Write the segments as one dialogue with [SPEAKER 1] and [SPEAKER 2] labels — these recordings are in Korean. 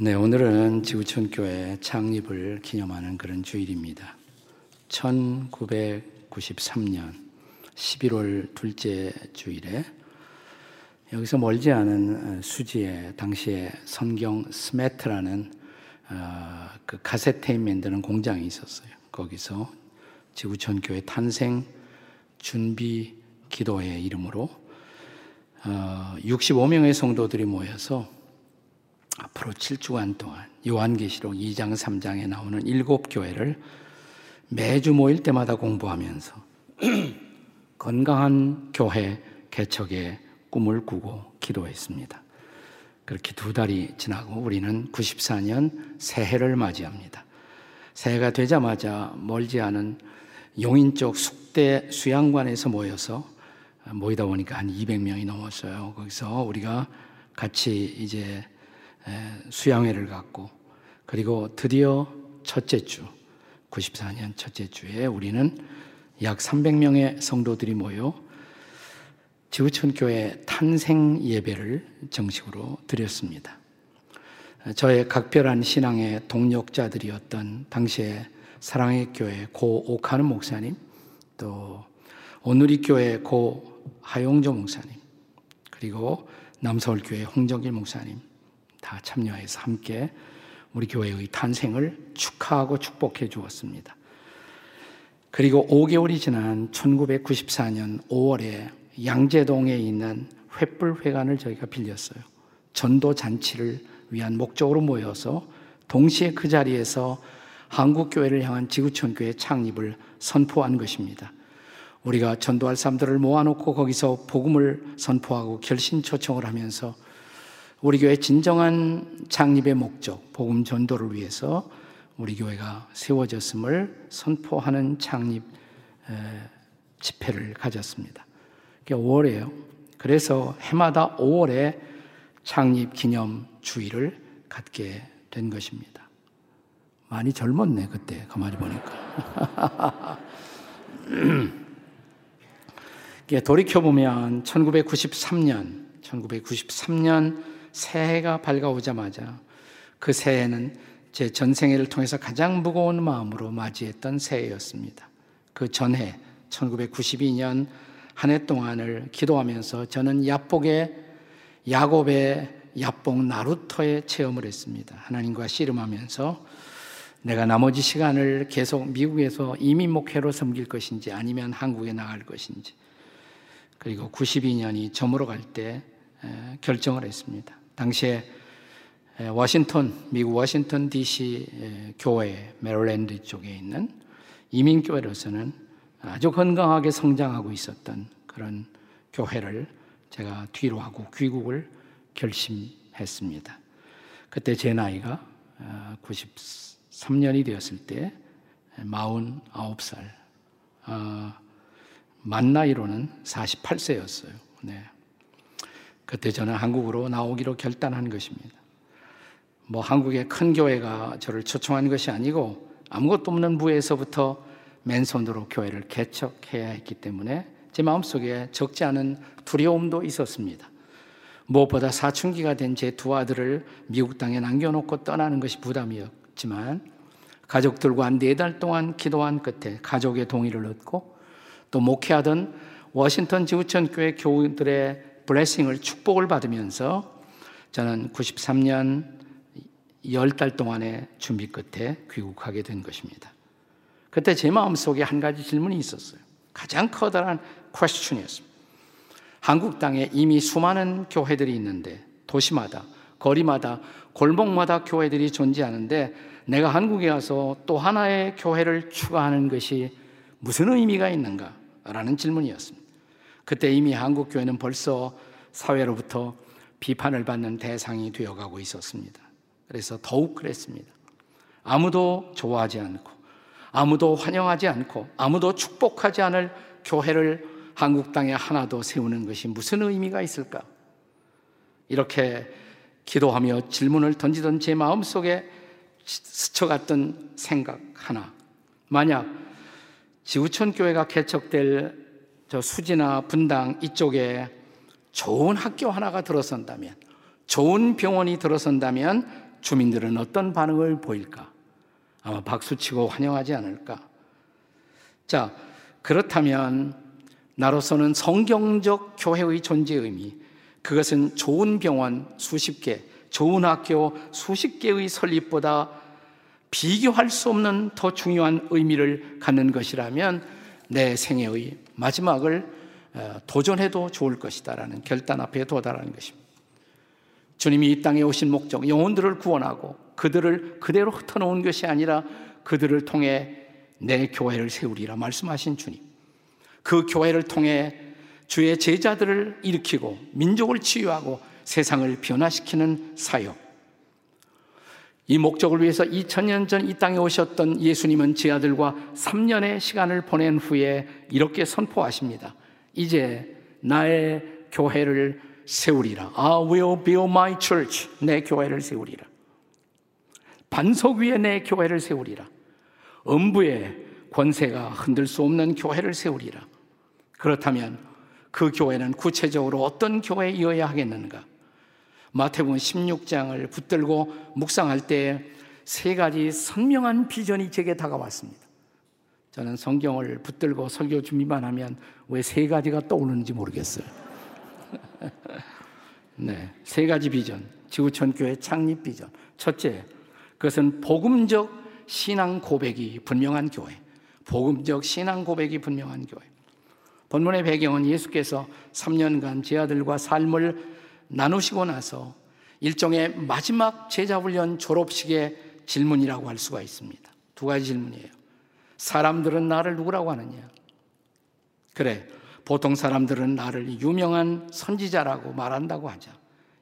[SPEAKER 1] 네, 오늘은 지구촌 교회 창립을 기념하는 그런 주일입니다. 1993년 11월 둘째 주일에 여기서 멀지 않은 수지에 당시에 성경 스매트라는 어, 그 카세트 테이프 만드는 공장이 있었어요. 거기서 지구촌 교회 탄생 준비 기도회 이름으로 65명의 어, 성도들이 모여서 앞으로 7주간 동안 요한계시록 2장 3장에 나오는 일곱 교회를 매주 모일 때마다 공부하면서 건강한 교회 개척의 꿈을 꾸고 기도했습니다. 그렇게 두 달이 지나고 우리는 94년 새해를 맞이합니다. 새해가 되자마자 멀지 않은 용인 쪽 숙대 수양관에서 모여서 모이다 보니까 한 200명이 넘었어요. 거기서 우리가 같이 이제 수양회를 갖고 그리고 드디어 첫째 주 94년 첫째 주에 우리는 약 300명의 성도들이 모여 지구촌 교회 탄생 예배를 정식으로 드렸습니다. 저의 각별한 신앙의 동력자들이었던 당시에 사랑의 교회 고 오카는 목사님, 또 오누리 교회 고 하용조 목사님, 그리고 남서울 교회 홍정길 목사님, 다 참여해서 함께 우리 교회의 탄생을 축하하고 축복해 주었습니다. 그리고 5개월이 지난 1994년 5월에 양재동에 있는 횃불회관을 저희가 빌렸어요. 전도 잔치를 위한 목적으로 모여서 동시에 그 자리에서 한국교회를 향한 지구촌교회 창립을 선포한 것입니다. 우리가 전도할 사람들을 모아놓고 거기서 복음을 선포하고 결신 초청을 하면서 우리 교회 진정한 창립의 목적, 복음 전도를 위해서 우리 교회가 세워졌음을 선포하는 창립 집회를 가졌습니다. 그게 5월이에요. 그래서 해마다 5월에 창립 기념 주일을 갖게 된 것입니다. 많이 젊었네, 그때. 가만히 보니까. 돌이켜보면 1993년, 1993년 새해가 밝아오자마자 그 새해는 제 전생애를 통해서 가장 무거운 마음으로 맞이했던 새해였습니다. 그 전해 1992년 한 해 동안을 기도하면서 저는 야복의 야곱의 야복 나루터의 체험을 했습니다. 하나님과 씨름하면서 내가 나머지 시간을 계속 미국에서 이민 목회로 섬길 것인지 아니면 한국에 나갈 것인지 그리고 92년이 저물어 갈때 결정을 했습니다. 당시에 워싱턴, 미국 워싱턴 DC 교회, 메릴랜드 쪽에 있는 이민교회로서는 아주 건강하게 성장하고 있었던 그런 교회를 제가 뒤로 하고 귀국을 결심했습니다. 그때 제 나이가 93년이 어, 되었을 때 49살, 어, 만 나이로는 48세였어요. 네. 그때 저는 한국으로 나오기로 결단한 것입니다. 뭐 한국의 큰 교회가 저를 초청한 것이 아니고 아무것도 없는 부에서부터 맨손으로 교회를 개척해야 했기 때문에 제 마음속에 적지 않은 두려움도 있었습니다. 무엇보다 사춘기가 된 제 두 아들을 미국 땅에 남겨놓고 떠나는 것이 부담이었지만 가족들과 네달 동안 기도한 끝에 가족의 동의를 얻고 또 목회하던 워싱턴 지구촌 교회 교우들의 블레싱을 축복을 받으면서 저는 93년 10달 동안의 준비 끝에 귀국하게 된 것입니다. 그때 제 마음속에 한 가지 질문이 있었어요. 가장 커다란 퀘스천이었습니다. 한국 땅에 이미 수많은 교회들이 있는데 도시마다 거리마다 골목마다 교회들이 존재하는데 내가 한국에 와서 또 하나의 교회를 추가하는 것이 무슨 의미가 있는가? 라는 질문이었습니다. 그때 이미 한국 교회는 벌써 사회로부터 비판을 받는 대상이 되어가고 있었습니다. 그래서 더욱 그랬습니다. 아무도 좋아하지 않고, 아무도 환영하지 않고, 아무도 축복하지 않을 교회를 한국 땅에 하나도 세우는 것이 무슨 의미가 있을까? 이렇게 기도하며 질문을 던지던 제 마음 속에 스쳐갔던 생각 하나. 만약 지구촌 교회가 개척될 저 수지나 분당 이쪽에 좋은 학교 하나가 들어선다면, 좋은 병원이 들어선다면 주민들은 어떤 반응을 보일까? 아마 박수치고 환영하지 않을까? 자, 그렇다면 나로서는 성경적 교회의 존재 의미, 그것은 좋은 병원 수십 개, 좋은 학교 수십 개의 설립보다 비교할 수 없는 더 중요한 의미를 갖는 것이라면 내 생애의 마지막을 어, 도전해도 좋을 것이다라는 결단 앞에 도달하는 것입니다. 주님이 이 땅에 오신 목적, 영혼들을 구원하고 그들을 그대로 흩어놓은 것이 아니라 그들을 통해 내 교회를 세우리라 말씀하신 주님. 그 교회를 통해 주의 제자들을 일으키고 민족을 치유하고 세상을 변화시키는 사역. 이 목적을 위해서 2000년 전 이 땅에 오셨던 예수님은 제 아들과 3년의 시간을 보낸 후에 이렇게 선포하십니다. 이제 나의 교회를 세우리라. I will build my church. 내 교회를 세우리라. 반석 위에 내 교회를 세우리라. 음부의 권세가 흔들 수 없는 교회를 세우리라. 그렇다면 그 교회는 구체적으로 어떤 교회이어야 하겠는가? 마태복음 16장을 붙들고 묵상할 때 세 가지 선명한 비전이 제게 다가왔습니다. 저는 성경을 붙들고 설교 준비만 하면 왜 세 가지가 떠오르는지 모르겠어요. 네, 세 가지 비전. 지구촌 교회 창립 비전. 첫째, 그것은 복음적 신앙 고백이 분명한 교회. 복음적 신앙 고백이 분명한 교회. 본문의 배경은 예수께서 3년간 제 아들과 삶을 나누시고 나서 일종의 마지막 제자훈련 졸업식의 질문이라고 할 수가 있습니다. 두 가지 질문이에요. 사람들은 나를 누구라고 하느냐? 그래, 보통 사람들은 나를 유명한 선지자라고 말한다고 하자.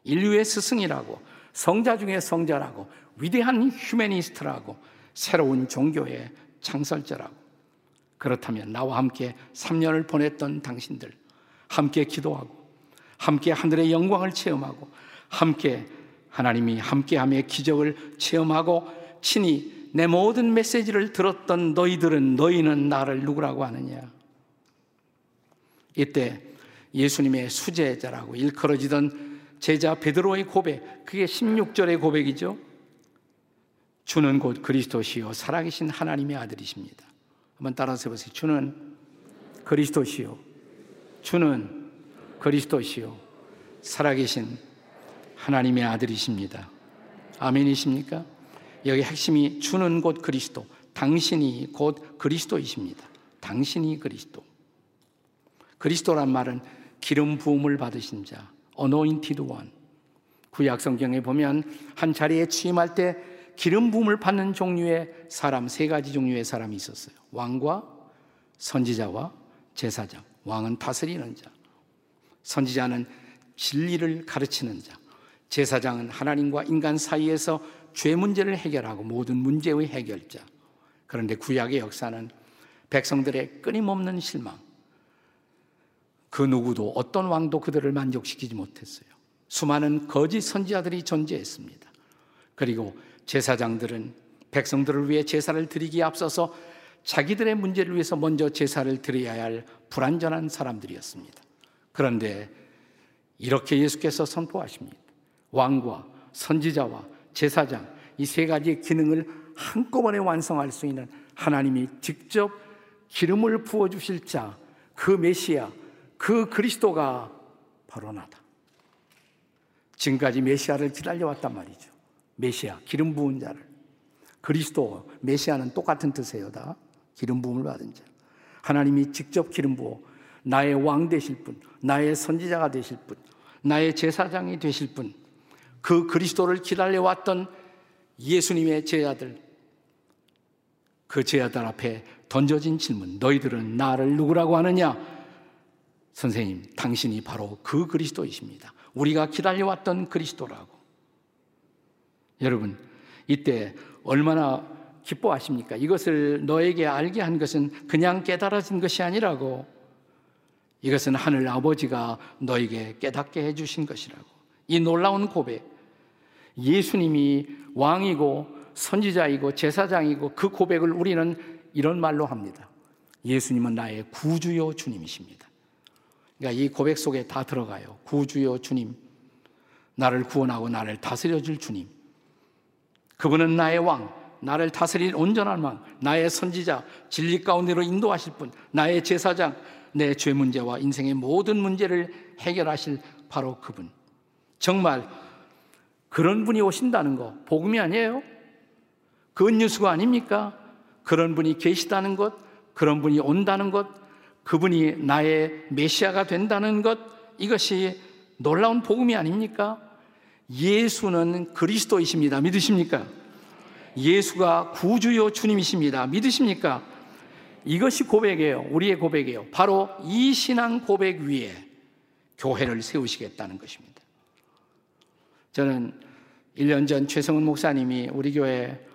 [SPEAKER 1] 인류의 스승이라고, 성자 중에 성자라고, 위대한 휴메니스트라고, 새로운 종교의 창설자라고. 그렇다면 나와 함께 3년을 보냈던 당신들, 함께 기도하고, 함께 하늘의 영광을 체험하고, 함께 하나님이 함께함의 기적을 체험하고, 친히 내 모든 메시지를 들었던 너희들은 너희는 나를 누구라고 하느냐? 이때 예수님의 수제자라고 일컬어지던 제자 베드로의 고백, 그게 16절의 고백이죠. 주는 곧 그리스도시요 살아계신 하나님의 아들이십니다. 한번 따라서 해보세요. 주는 그리스도시요. 주는 그리스도시요. 살아계신 하나님의 아들이십니다. 아멘이십니까? 여기 핵심이 주는 곧 그리스도, 당신이 곧 그리스도이십니다. 당신이 그리스도. 그리스도란 말은 기름 부음을 받으신 자, anointed one. 구약 성경에 보면 한 자리에 취임할 때 기름 부음을 받는 종류의 사람 세 가지 종류의 사람이 있었어요. 왕과 선지자와 제사장. 왕은 다스리는 자. 선지자는 진리를 가르치는 자. 제사장은 하나님과 인간 사이에서 죄 문제를 해결하고 모든 문제의 해결자. 그런데 구약의 역사는 백성들의 끊임없는 실망. 그 누구도 어떤 왕도 그들을 만족시키지 못했어요. 수많은 거짓 선지자들이 존재했습니다. 그리고 제사장들은 백성들을 위해 제사를 드리기에 앞서서 자기들의 문제를 위해서 먼저 제사를 드려야 할 불완전한 사람들이었습니다. 그런데 이렇게 예수께서 선포하십니다. 왕과 선지자와 제사장 이 세 가지의 기능을 한꺼번에 완성할 수 있는 하나님이 직접 기름을 부어 주실 자, 그 메시아, 그 그리스도가 바로 나다. 지금까지 메시아를 기다려왔단 말이죠. 메시아, 기름 부은 자를. 그리스도, 메시아는 똑같은 뜻이에요, 다. 기름 부음을 받은 자. 하나님이 직접 기름 부어 나의 왕 되실 분, 나의 선지자가 되실 분, 나의 제사장이 되실 분, 그 그리스도를 기다려왔던 예수님의 제자들, 그 제자들 앞에 던져진 질문, 너희들은 나를 누구라고 하느냐? 선생님, 당신이 바로 그 그리스도이십니다. 우리가 기다려왔던 그리스도라고. 여러분, 이때 얼마나 기뻐하십니까? 이것을 너에게 알게 한 것은 그냥 깨달아진 것이 아니라고. 이것은 하늘 아버지가 너에게 깨닫게 해주신 것이라고. 이 놀라운 고백. 예수님이 왕이고 선지자이고 제사장이고 그 고백을 우리는 이런 말로 합니다. 예수님은 나의 구주요 주님이십니다. 그러니까 이 고백 속에 다 들어가요. 구주요 주님. 나를 구원하고 나를 다스려 줄 주님. 그분은 나의 왕, 나를 다스릴 온전한 왕, 나의 선지자, 진리 가운데로 인도하실 분, 나의 제사장, 내 죄 문제와 인생의 모든 문제를 해결하실 바로 그분. 정말 그런 분이 오신다는 거 복음이 아니에요? 그 뉴스가 아닙니까? 그런 분이 계시다는 것, 그런 분이 온다는 것, 그분이 나의 메시아가 된다는 것, 이것이 놀라운 복음이 아닙니까? 예수는 그리스도이십니다. 믿으십니까? 예수가 구주요 주님이십니다. 믿으십니까? 이것이 고백이에요. 우리의 고백이에요. 바로 이 신앙 고백 위에 교회를 세우시겠다는 것입니다. 저는 1년 전 최성은 목사님이 우리 교회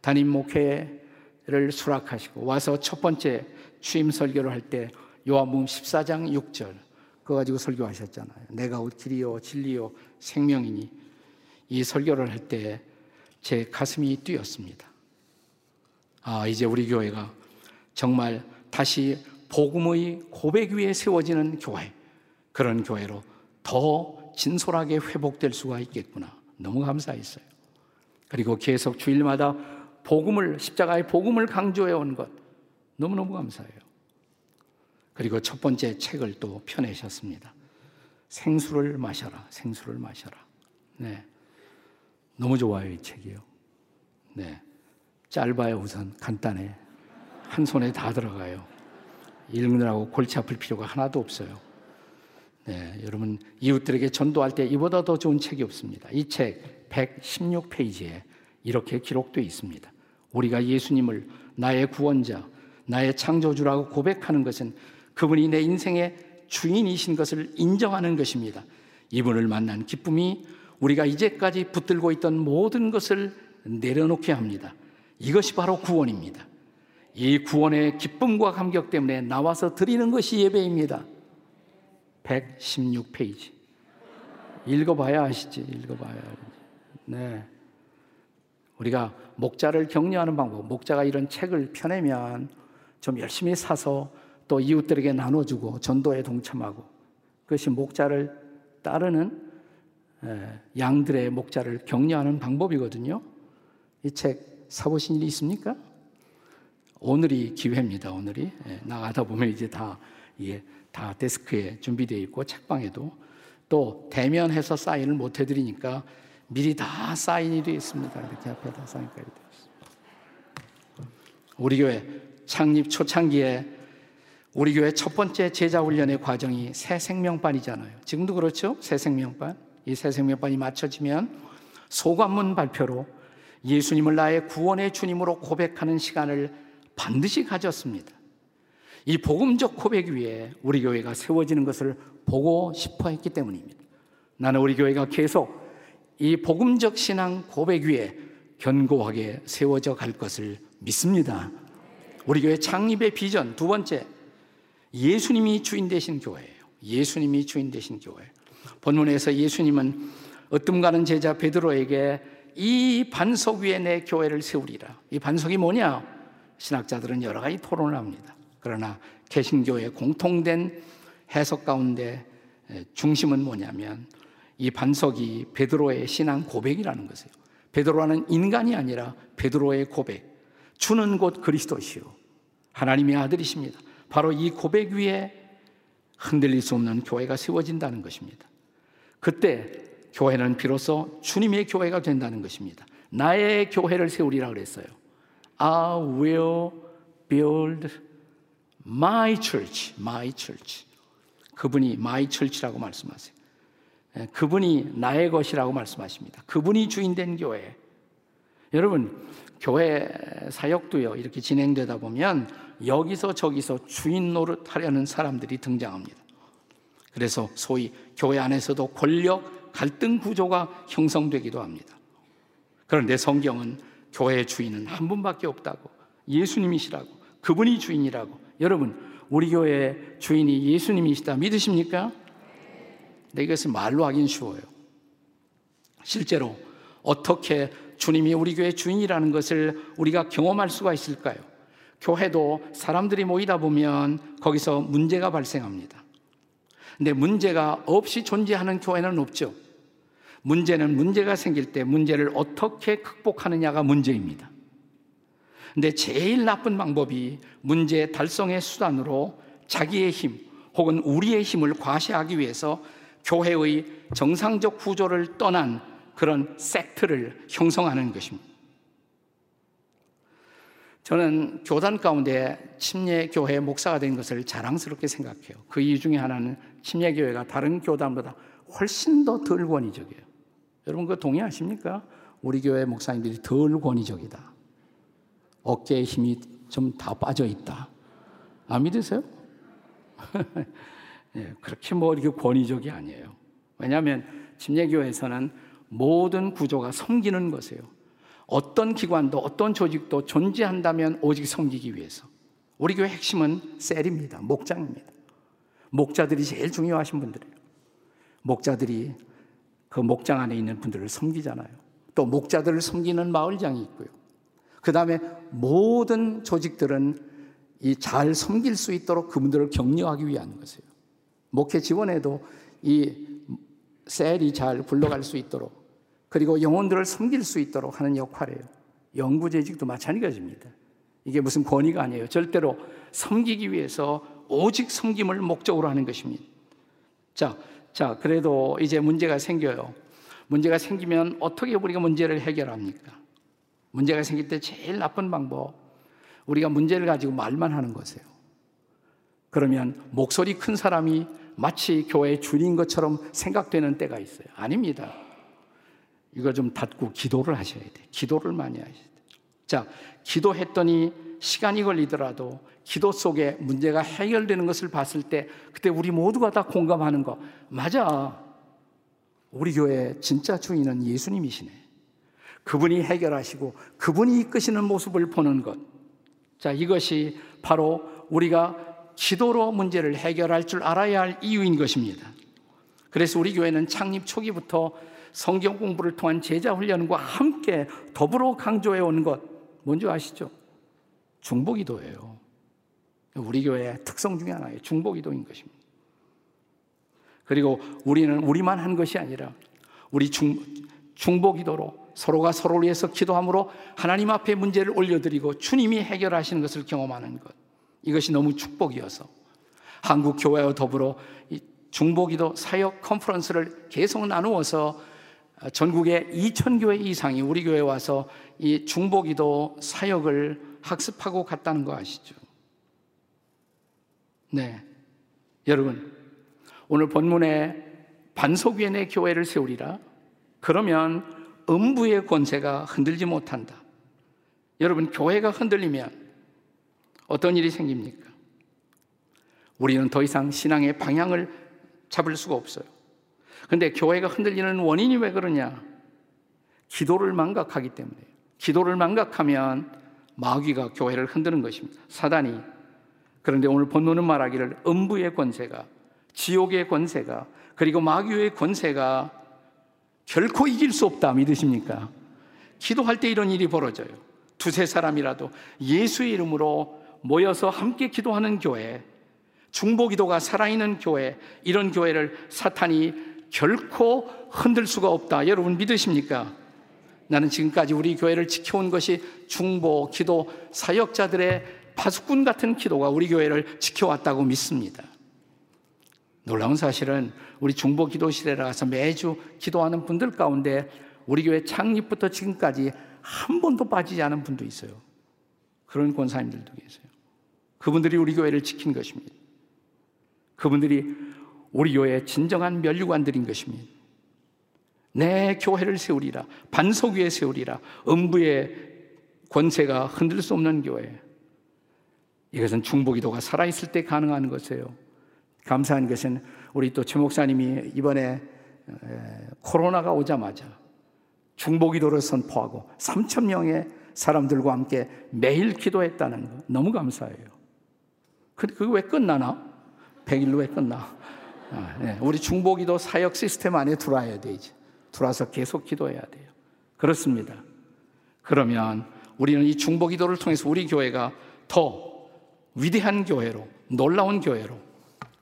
[SPEAKER 1] 담임 목회를 수락하시고 와서 첫 번째 취임 설교를 할 때 요한복음 14장 6절 그거 가지고 설교하셨잖아요. 내가 길이요 진리요 생명이니 이 설교를 할 때 제 가슴이 뛰었습니다. 아, 이제 우리 교회가 정말 다시 복음의 고백 위에 세워지는 교회 그런 교회로 더 진솔하게 회복될 수가 있겠구나. 너무 감사했어요. 그리고 계속 주일마다 복음을 십자가의 복음을 강조해 온 것 너무너무 감사해요. 그리고 첫 번째 책을 또 펴내셨습니다. 생수를 마셔라. 생수를 마셔라. 네. 너무 좋아요, 이 책이요. 네. 짧아요, 우선. 간단해. 한 손에 다 들어가요. 읽느라고 골치 아플 필요가 하나도 없어요. 네, 여러분 이웃들에게 전도할 때 이보다 더 좋은 책이 없습니다. 이 책 116페이지에 이렇게 기록되어 있습니다. 우리가 예수님을 나의 구원자, 나의 창조주라고 고백하는 것은 그분이 내 인생의 주인이신 것을 인정하는 것입니다. 이분을 만난 기쁨이 우리가 이제까지 붙들고 있던 모든 것을 내려놓게 합니다. 이것이 바로 구원입니다. 이 구원의 기쁨과 감격 때문에 나와서 드리는 것이 예배입니다. 116페이지. 읽어봐야 아시지, 읽어봐야. 네. 우리가 목자를 격려하는 방법, 목자가 이런 책을 펴내면 좀 열심히 사서 또 이웃들에게 나눠주고 전도에 동참하고 그것이 목자를 따르는 양들의 목자를 격려하는 방법이거든요. 이 책 사보신 일이 있습니까? 오늘이 기회입니다. 오늘이 나가다 보면 이제 다 이게 다 데스크에 준비되어 있고 책방에도 또 대면해서 사인을 못 해드리니까 미리 다 사인이 되어 있습니다. 이렇게 앞에 다 사인까지 되어 있습니다. 우리 교회 창립 초창기에 우리 교회 첫 번째 제자 훈련의 과정이 새 생명반이잖아요. 지금도 그렇죠? 새 생명반. 이 새 생명반이 맞춰지면 소관문 발표로 예수님을 나의 구원의 주님으로 고백하는 시간을 반드시 가졌습니다. 이 복음적 고백 위에 우리 교회가 세워지는 것을 보고 싶어 했기 때문입니다. 나는 우리 교회가 계속 이 복음적 신앙 고백 위에 견고하게 세워져 갈 것을 믿습니다. 우리 교회 창립의 비전 두 번째 예수님이 주인 되신 교회예요. 예수님이 주인 되신 교회. 본문에서 예수님은 어뜸 가는 제자 베드로에게 이 반석 위에 내 교회를 세우리라. 이 반석이 뭐냐? 신학자들은 여러 가지 토론을 합니다. 그러나 개신교의 공통된 해석 가운데 중심은 뭐냐면 이 반석이 베드로의 신앙 고백이라는 것이에요. 베드로라는 인간이 아니라 베드로의 고백. 주는 곧 그리스도시요. 하나님의 아들이십니다. 바로 이 고백 위에 흔들릴 수 없는 교회가 세워진다는 것입니다. 그때 교회는 비로소 주님의 교회가 된다는 것입니다. 나의 교회를 세우리라 그랬어요. I will build my church, my church. 그분이 my church라고 말씀하세요. 예, 그분이 나의 것이라고 말씀하십니다. 그분이 주인 된 교회. 여러분, 교회 사역도요, 이렇게 진행되다 보면 여기서 저기서 주인 노릇 하려는 사람들이 등장합니다. 그래서 소위 교회 안에서도 권력 갈등 구조가 형성되기도 합니다. 그런데 성경은 교회의 주인은 한 분밖에 없다고 예수님이시라고 그분이 주인이라고 여러분 우리 교회의 주인이 예수님이시다 믿으십니까? 네, 이것은 말로 하긴 쉬워요. 실제로 어떻게 주님이 우리 교회 주인이라는 것을 우리가 경험할 수가 있을까요? 교회도 사람들이 모이다 보면 거기서 문제가 발생합니다. 근데 문제가 없이 존재하는 교회는 없죠. 문제는 문제가 생길 때 문제를 어떻게 극복하느냐가 문제입니다. 근데 제일 나쁜 방법이 문제 달성의 수단으로 자기의 힘 혹은 우리의 힘을 과시하기 위해서 교회의 정상적 구조를 떠난 그런 섹트를 형성하는 것입니다. 저는 교단 가운데 침례교회 목사가 된 것을 자랑스럽게 생각해요. 그 이유 중에 하나는 침례교회가 다른 교단보다 훨씬 더 덜 권위적이에요. 여러분 그 동의하십니까? 우리 교회 목사님들이 덜 권위적이다. 어깨에 힘이 좀 다 빠져 있다. 안 믿으세요? 예, 그렇게 뭐 이렇게 권위적이 아니에요. 왜냐하면 침례교회에서는 모든 구조가 섬기는 것이에요. 어떤 기관도 어떤 조직도 존재한다면 오직 섬기기 위해서. 우리 교회 핵심은 셀입니다. 목장입니다. 목자들이 제일 중요하신 분들이에요. 목자들이 그 목장 안에 있는 분들을 섬기잖아요. 또 목자들을 섬기는 마을장이 있고요. 그 다음에 모든 조직들은 이 잘 섬길 수 있도록 그분들을 격려하기 위한 것이에요. 목회 지원에도 이 셀이 잘 굴러갈 수 있도록 그리고 영혼들을 섬길 수 있도록 하는 역할이에요. 영구재직도 마찬가지입니다. 이게 무슨 권위가 아니에요. 절대로 섬기기 위해서 오직 섬김을 목적으로 하는 것입니다. 자, 자, 그래도 이제 문제가 생겨요. 문제가 생기면 어떻게 우리가 문제를 해결합니까? 문제가 생길 때 제일 나쁜 방법, 우리가 문제를 가지고 말만 하는 것이에요. 그러면 목소리 큰 사람이 마치 교회의 주인 것처럼 생각되는 때가 있어요. 아닙니다. 이거 좀 닫고 기도를 하셔야 돼. 기도를 많이 하셔야 돼. 자, 기도했더니 시간이 걸리더라도 기도 속에 문제가 해결되는 것을 봤을 때 그때 우리 모두가 다 공감하는 거 맞아. 우리 교회 진짜 주인은 예수님이시네. 그분이 해결하시고 그분이 이끄시는 모습을 보는 것. 자, 이것이 바로 우리가 기도로 문제를 해결할 줄 알아야 할 이유인 것입니다. 그래서 우리 교회는 창립 초기부터 성경 공부를 통한 제자 훈련과 함께 더불어 강조해 오는 것 뭔지 아시죠? 중보기도예요. 우리 교회의 특성 중에 하나예요. 중보기도인 것입니다. 그리고 우리는 우리만 한 것이 아니라 우리 중, 중보기도로 서로가 서로를 위해서 기도함으로 하나님 앞에 문제를 올려드리고 주님이 해결하시는 것을 경험하는 것. 이것이 너무 축복이어서 한국 교회와 더불어 중보기도 사역 컨퍼런스를 계속 나누어서 전국의 2천 교회 이상이 우리 교회에 와서 이 중보기도 사역을 학습하고 갔다는 거 아시죠? 네. 여러분, 오늘 본문에 반석 위에 내 교회를 세우리라. 그러면 음부의 권세가 흔들지 못한다. 여러분, 교회가 흔들리면 어떤 일이 생깁니까? 우리는 더 이상 신앙의 방향을 잡을 수가 없어요. 근데 교회가 흔들리는 원인이 왜 그러냐? 기도를 망각하기 때문에. 기도를 망각하면 마귀가 교회를 흔드는 것입니다. 사단이. 그런데 오늘 본문은 말하기를 음부의 권세가, 지옥의 권세가, 그리고 마귀의 권세가 결코 이길 수 없다. 믿으십니까? 기도할 때 이런 일이 벌어져요. 두세 사람이라도 예수의 이름으로 모여서 함께 기도하는 교회, 중보 기도가 살아있는 교회, 이런 교회를 사탄이 결코 흔들 수가 없다. 여러분 믿으십니까? 나는 지금까지 우리 교회를 지켜온 것이 중보, 기도, 사역자들의 파수꾼 같은 기도가 우리 교회를 지켜왔다고 믿습니다. 놀라운 사실은 우리 중보 기도실에 가서 매주 기도하는 분들 가운데 우리 교회 창립부터 지금까지 한 번도 빠지지 않은 분도 있어요. 그런 권사님들도 계세요. 그분들이 우리 교회를 지킨 것입니다. 그분들이 우리 교회의 진정한 면류관들인 것입니다. 내 교회를 세우리라. 반석 위에 세우리라. 음부의 권세가 흔들 수 없는 교회. 이것은 중보기도가 살아있을 때 가능한 것이에요. 감사한 것은 우리 또 최 목사님이 이번에 코로나가 오자마자 중보기도를 선포하고 3천 명의 사람들과 함께 매일 기도했다는 거 너무 감사해요. 그게 왜 끝나나? 100일로 왜 끝나? 아, 네. 우리 중보기도 사역 시스템 안에 들어와야 돼이 제 들어와서 계속 기도해야 돼요. 그렇습니다. 그러면 우리는 이 중보 기도를 통해서 우리 교회가 더 위대한 교회로 놀라운 교회로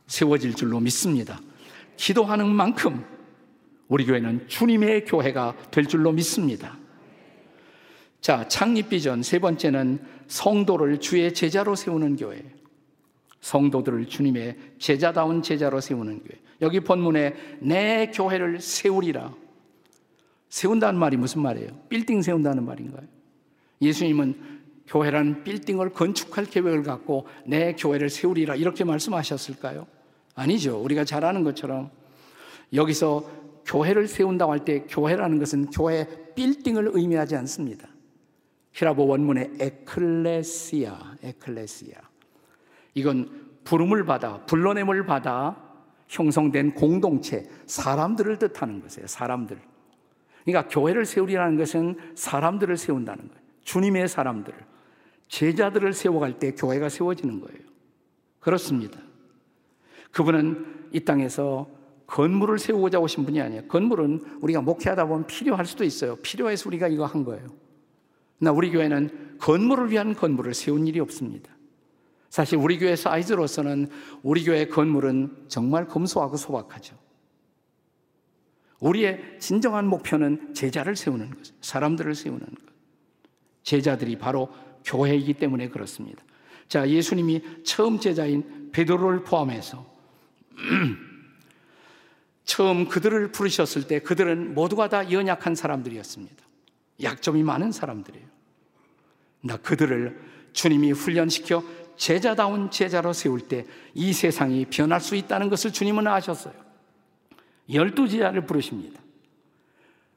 [SPEAKER 1] 세워질 줄로 믿습니다. 기도하는 만큼 우리 교회는 주님의 교회가 될 줄로 믿습니다. 자, 창립 비전 세 번째는 성도를 주의 제자로 세우는 교회. 성도들을 주님의 제자다운 제자로 세우는 교회. 여기 본문에 내 교회를 세우리라. 세운다는 말이 무슨 말이에요? 빌딩 세운다는 말인가요? 예수님은 교회라는 빌딩을 건축할 계획을 갖고 내 교회를 세우리라 이렇게 말씀하셨을까요? 아니죠. 우리가 잘 아는 것처럼 여기서 교회를 세운다고 할 때 교회라는 것은 교회 빌딩을 의미하지 않습니다. 히라보 원문의 에클레시아, 에클레시아. 이건 부름을 받아, 불러냄을 받아 형성된 공동체, 사람들을 뜻하는 것이에요. 사람들. 그러니까 교회를 세우리라는 것은 사람들을 세운다는 거예요. 주님의 사람들을. 제자들을 세워갈 때 교회가 세워지는 거예요. 그렇습니다. 그분은 이 땅에서 건물을 세우고자 오신 분이 아니에요. 건물은 우리가 목회하다 보면 필요할 수도 있어요. 필요해서 우리가 이거 한 거예요. 나 우리 교회는 건물을 위한 건물을 세운 일이 없습니다. 사실 우리 교회 사이즈로서는 우리 교회 건물은 정말 검소하고 소박하죠. 우리의 진정한 목표는 제자를 세우는 것, 사람들을 세우는 것. 제자들이 바로 교회이기 때문에 그렇습니다. 자, 예수님이 처음 제자인 베드로를 포함해서 처음 그들을 부르셨을 때 그들은 모두가 다 연약한 사람들이었습니다. 약점이 많은 사람들이에요. 나 그들을 주님이 훈련시켜 제자다운 제자로 세울 때 이 세상이 변할 수 있다는 것을 주님은 아셨어요. 열두 제자를 부르십니다.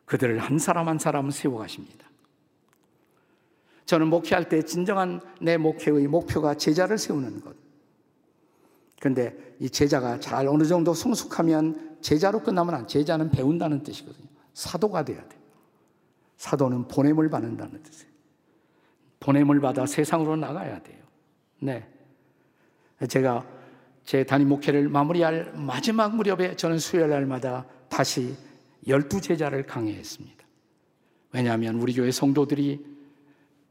[SPEAKER 1] 그들을 한 사람 한 사람 세워가십니다. 저는 목회할 때 진정한 내 목회의 목표가 제자를 세우는 것. 근데 이 제자가 잘 어느 정도 성숙하면 제자로 끝나면 안, 제자는 배운다는 뜻이거든요. 사도가 돼야 돼. 사도는 보냄을 받는다는 뜻이에요. 보냄을 받아 세상으로 나가야 돼요. 네. 제가 제 담임 목회를 마무리할 마지막 무렵에 저는 수요일 날마다 다시 열두 제자를 강해했습니다. 왜냐하면 우리 교회 성도들이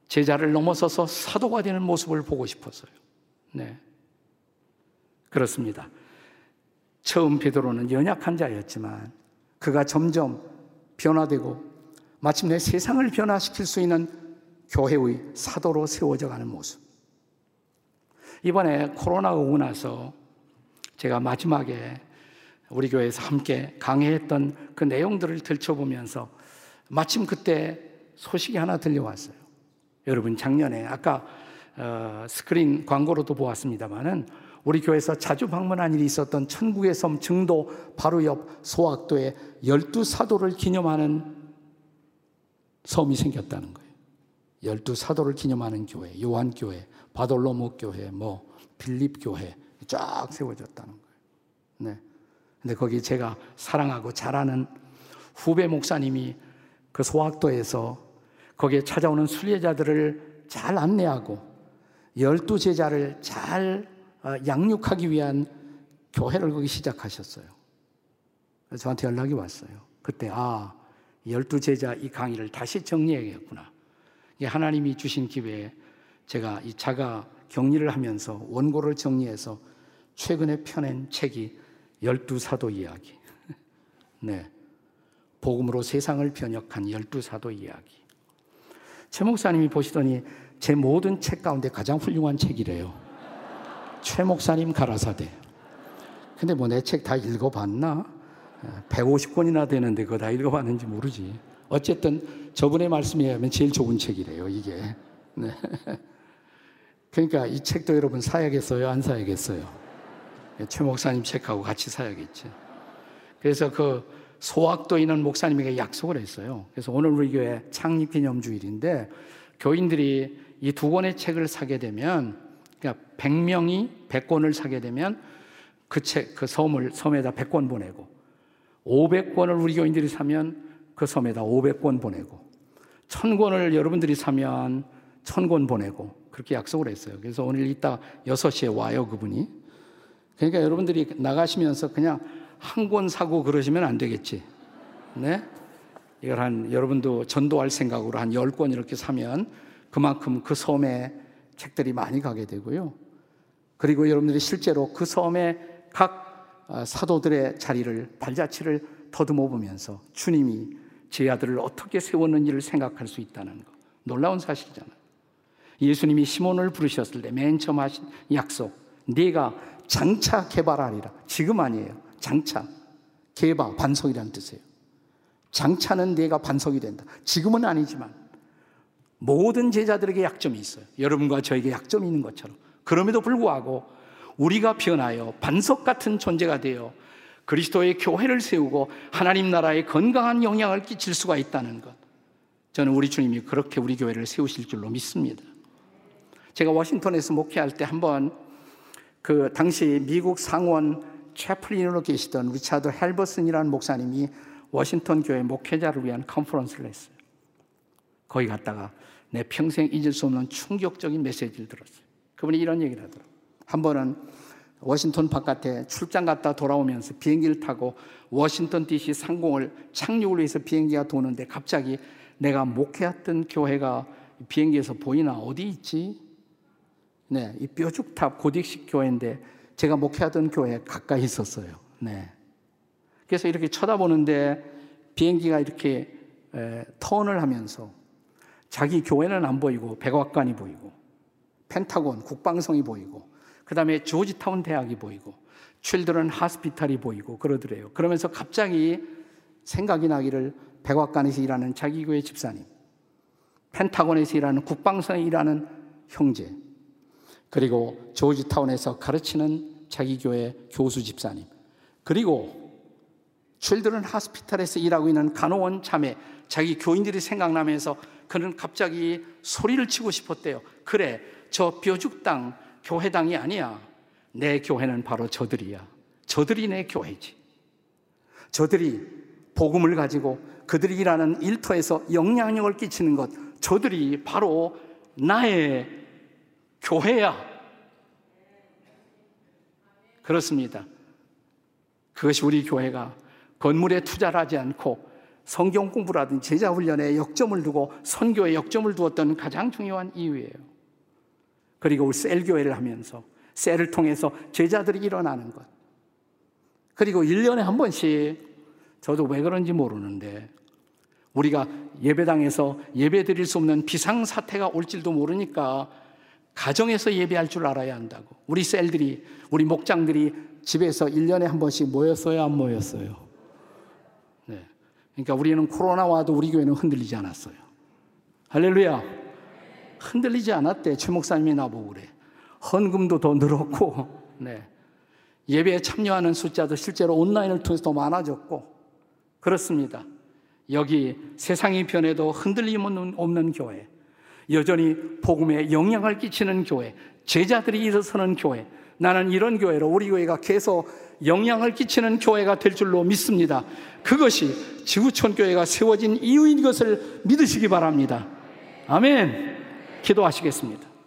[SPEAKER 1] 제자를 넘어서서 사도가 되는 모습을 보고 싶었어요. 네. 그렇습니다. 처음 베드로는 연약한 자였지만 그가 점점 변화되고 마침내 세상을 변화시킬 수 있는 교회의 사도로 세워져 가는 모습. 이번에 코로나가 오고 나서 제가 마지막에 우리 교회에서 함께 강의했던 그 내용들을 들춰보면서 마침 그때 소식이 하나 들려왔어요. 여러분 작년에 아까 어, 스크린 광고로도 보았습니다만은 우리 교회에서 자주 방문한 일이 있었던 천국의 섬 증도 바로 옆 소학도에 열두 사도를 기념하는 섬이 생겼다는 거예요. 열두 사도를 기념하는 교회, 요한 교회, 바돌로모 교회, 뭐 빌립 교회 쫙 세워졌다는 거예요. 네. 근데 거기 제가 사랑하고 잘 아는 후배 목사님이 그 소학도에서 거기에 찾아오는 순례자들을 잘 안내하고 열두 제자를 잘 어, 양육하기 위한 교회를 거기 시작하셨어요. 저한테 연락이 왔어요. 그때 아 열두 제자 이 강의를 다시 정리해야겠구나. 하나님이 주신 기회에 제가 이 자가 격리를 하면서 원고를 정리해서 최근에 펴낸 책이 열두 사도 이야기. 네. 복음으로 세상을 변혁한 열두 사도 이야기. 최 목사님이 보시더니 제 모든 책 가운데 가장 훌륭한 책이래요. 최 목사님 가라사대. 근데 뭐 내 책 다 읽어봤나? 150권이나 되는데 그거 다 읽어봤는지 모르지. 어쨌든 저분의 말씀에 의하면 제일 좋은 책이래요, 이게. 네. 그러니까 이 책도 여러분 사야겠어요? 안 사야겠어요? 최 목사님 책하고 같이 사야겠죠. 그래서 그 소학도 있는 목사님에게 약속을 했어요. 그래서 오늘 우리 교회 창립 기념 주일인데 교인들이 이 두 권의 책을 사게 되면 그러니까 100명이 100권을 사게 되면 그 책, 그 섬을 섬에다 100권 보내고 500권을 우리 교인들이 사면 그 섬에다 500권 보내고 1000권을 여러분들이 사면 1000권 보내고 그렇게 약속을 했어요. 그래서 오늘 이따 6시에 와요, 그분이. 그러니까 여러분들이 나가시면서 그냥 한 권 사고 그러시면 안 되겠지. 네? 이걸 한, 여러분도 전도할 생각으로 한 10권 이렇게 사면 그만큼 그 섬에 책들이 많이 가게 되고요. 그리고 여러분들이 실제로 그 섬에 각 아, 사도들의 자리를, 발자취를 더듬어 보면서 주님이 제 아들을 어떻게 세웠는지를 생각할 수 있다는 거. 놀라운 사실이잖아요. 예수님이 시몬을 부르셨을 때 맨 처음 하신 약속. 네가 장차 개발하리라. 지금 아니에요. 장차. 개바, 반석이라는 뜻이에요. 장차는 네가 반석이 된다. 지금은 아니지만 모든 제자들에게 약점이 있어요. 여러분과 저에게 약점이 있는 것처럼. 그럼에도 불구하고 우리가 변하여 반석 같은 존재가 되어 그리스도의 교회를 세우고 하나님 나라에 건강한 영향을 끼칠 수가 있다는 것. 저는 우리 주님이 그렇게 우리 교회를 세우실 줄로 믿습니다. 제가 워싱턴에서 목회할 때 한번 그 당시 미국 상원 chaplain으로 계시던 리차드 헬버슨이라는 목사님이 워싱턴 교회 목회자를 위한 컨퍼런스를 했어요. 거기 갔다가 내 평생 잊을 수 없는 충격적인 메시지를 들었어요. 그분이 이런 얘기를 하더라고요. 한 번은 워싱턴 바깥에 출장 갔다 돌아오면서 비행기를 타고 워싱턴 DC 상공을 착륙을 위해서 비행기가 도는데 갑자기 내가 목회했던 교회가 비행기에서 보이나 어디 있지? 네, 이 뾰죽탑 고딕식 교회인데 제가 목회하던 교회 가까이 있었어요. 네. 그래서 이렇게 쳐다보는데 비행기가 이렇게 에, 턴을 하면서 자기 교회는 안 보이고 백악관이 보이고 펜타곤 국방성이 보이고 그 다음에 조지타운 대학이 보이고 칠드런 하스피탈이 보이고 그러더래요. 그러면서 갑자기 생각이 나기를 백악관에서 일하는 자기 교회 집사님, 펜타곤에서 일하는 국방성에 일하는 형제, 그리고 조지타운에서 가르치는 자기 교회 교수 집사님, 그리고 칠드런 하스피탈에서 일하고 있는 간호원 자매, 자기 교인들이 생각나면서 그는 갑자기 소리를 치고 싶었대요. 그래, 저 뼈죽당 교회당이 아니야. 내 교회는 바로 저들이야. 저들이 내 교회지. 저들이 복음을 가지고 그들이 일하는 일터에서 영향력을 끼치는 것, 저들이 바로 나의 교회야. 그렇습니다. 그것이 우리 교회가 건물에 투자를 하지 않고 성경 공부라든지 제자 훈련에 역점을 두고 선교에 역점을 두었던 가장 중요한 이유예요. 그리고 우리 셀 교회를 하면서 셀을 통해서 제자들이 일어나는 것. 그리고 1년에 한 번씩 저도 왜 그런지 모르는데 우리가 예배당에서 예배 드릴 수 없는 비상 사태가 올지도 모르니까 가정에서 예배할 줄 알아야 한다고. 우리 셀들이, 우리 목장들이 집에서 1년에 한 번씩 모였어요, 안 모였어요? 네. 그러니까 우리는 코로나 와도 우리 교회는 흔들리지 않았어요. 할렐루야. 흔들리지 않았대. 최 목사님이 나보고 그래. 헌금도 더 늘었고, 네. 예배에 참여하는 숫자도 실제로 온라인을 통해서 더 많아졌고, 그렇습니다. 여기 세상이 변해도 흔들림 없는 교회, 여전히 복음에 영향을 끼치는 교회, 제자들이 일어서는 교회, 나는 이런 교회로 우리 교회가 계속 영향을 끼치는 교회가 될 줄로 믿습니다. 그것이 지구촌 교회가 세워진 이유인 것을 믿으시기 바랍니다. 아멘. 기도하시겠습니다.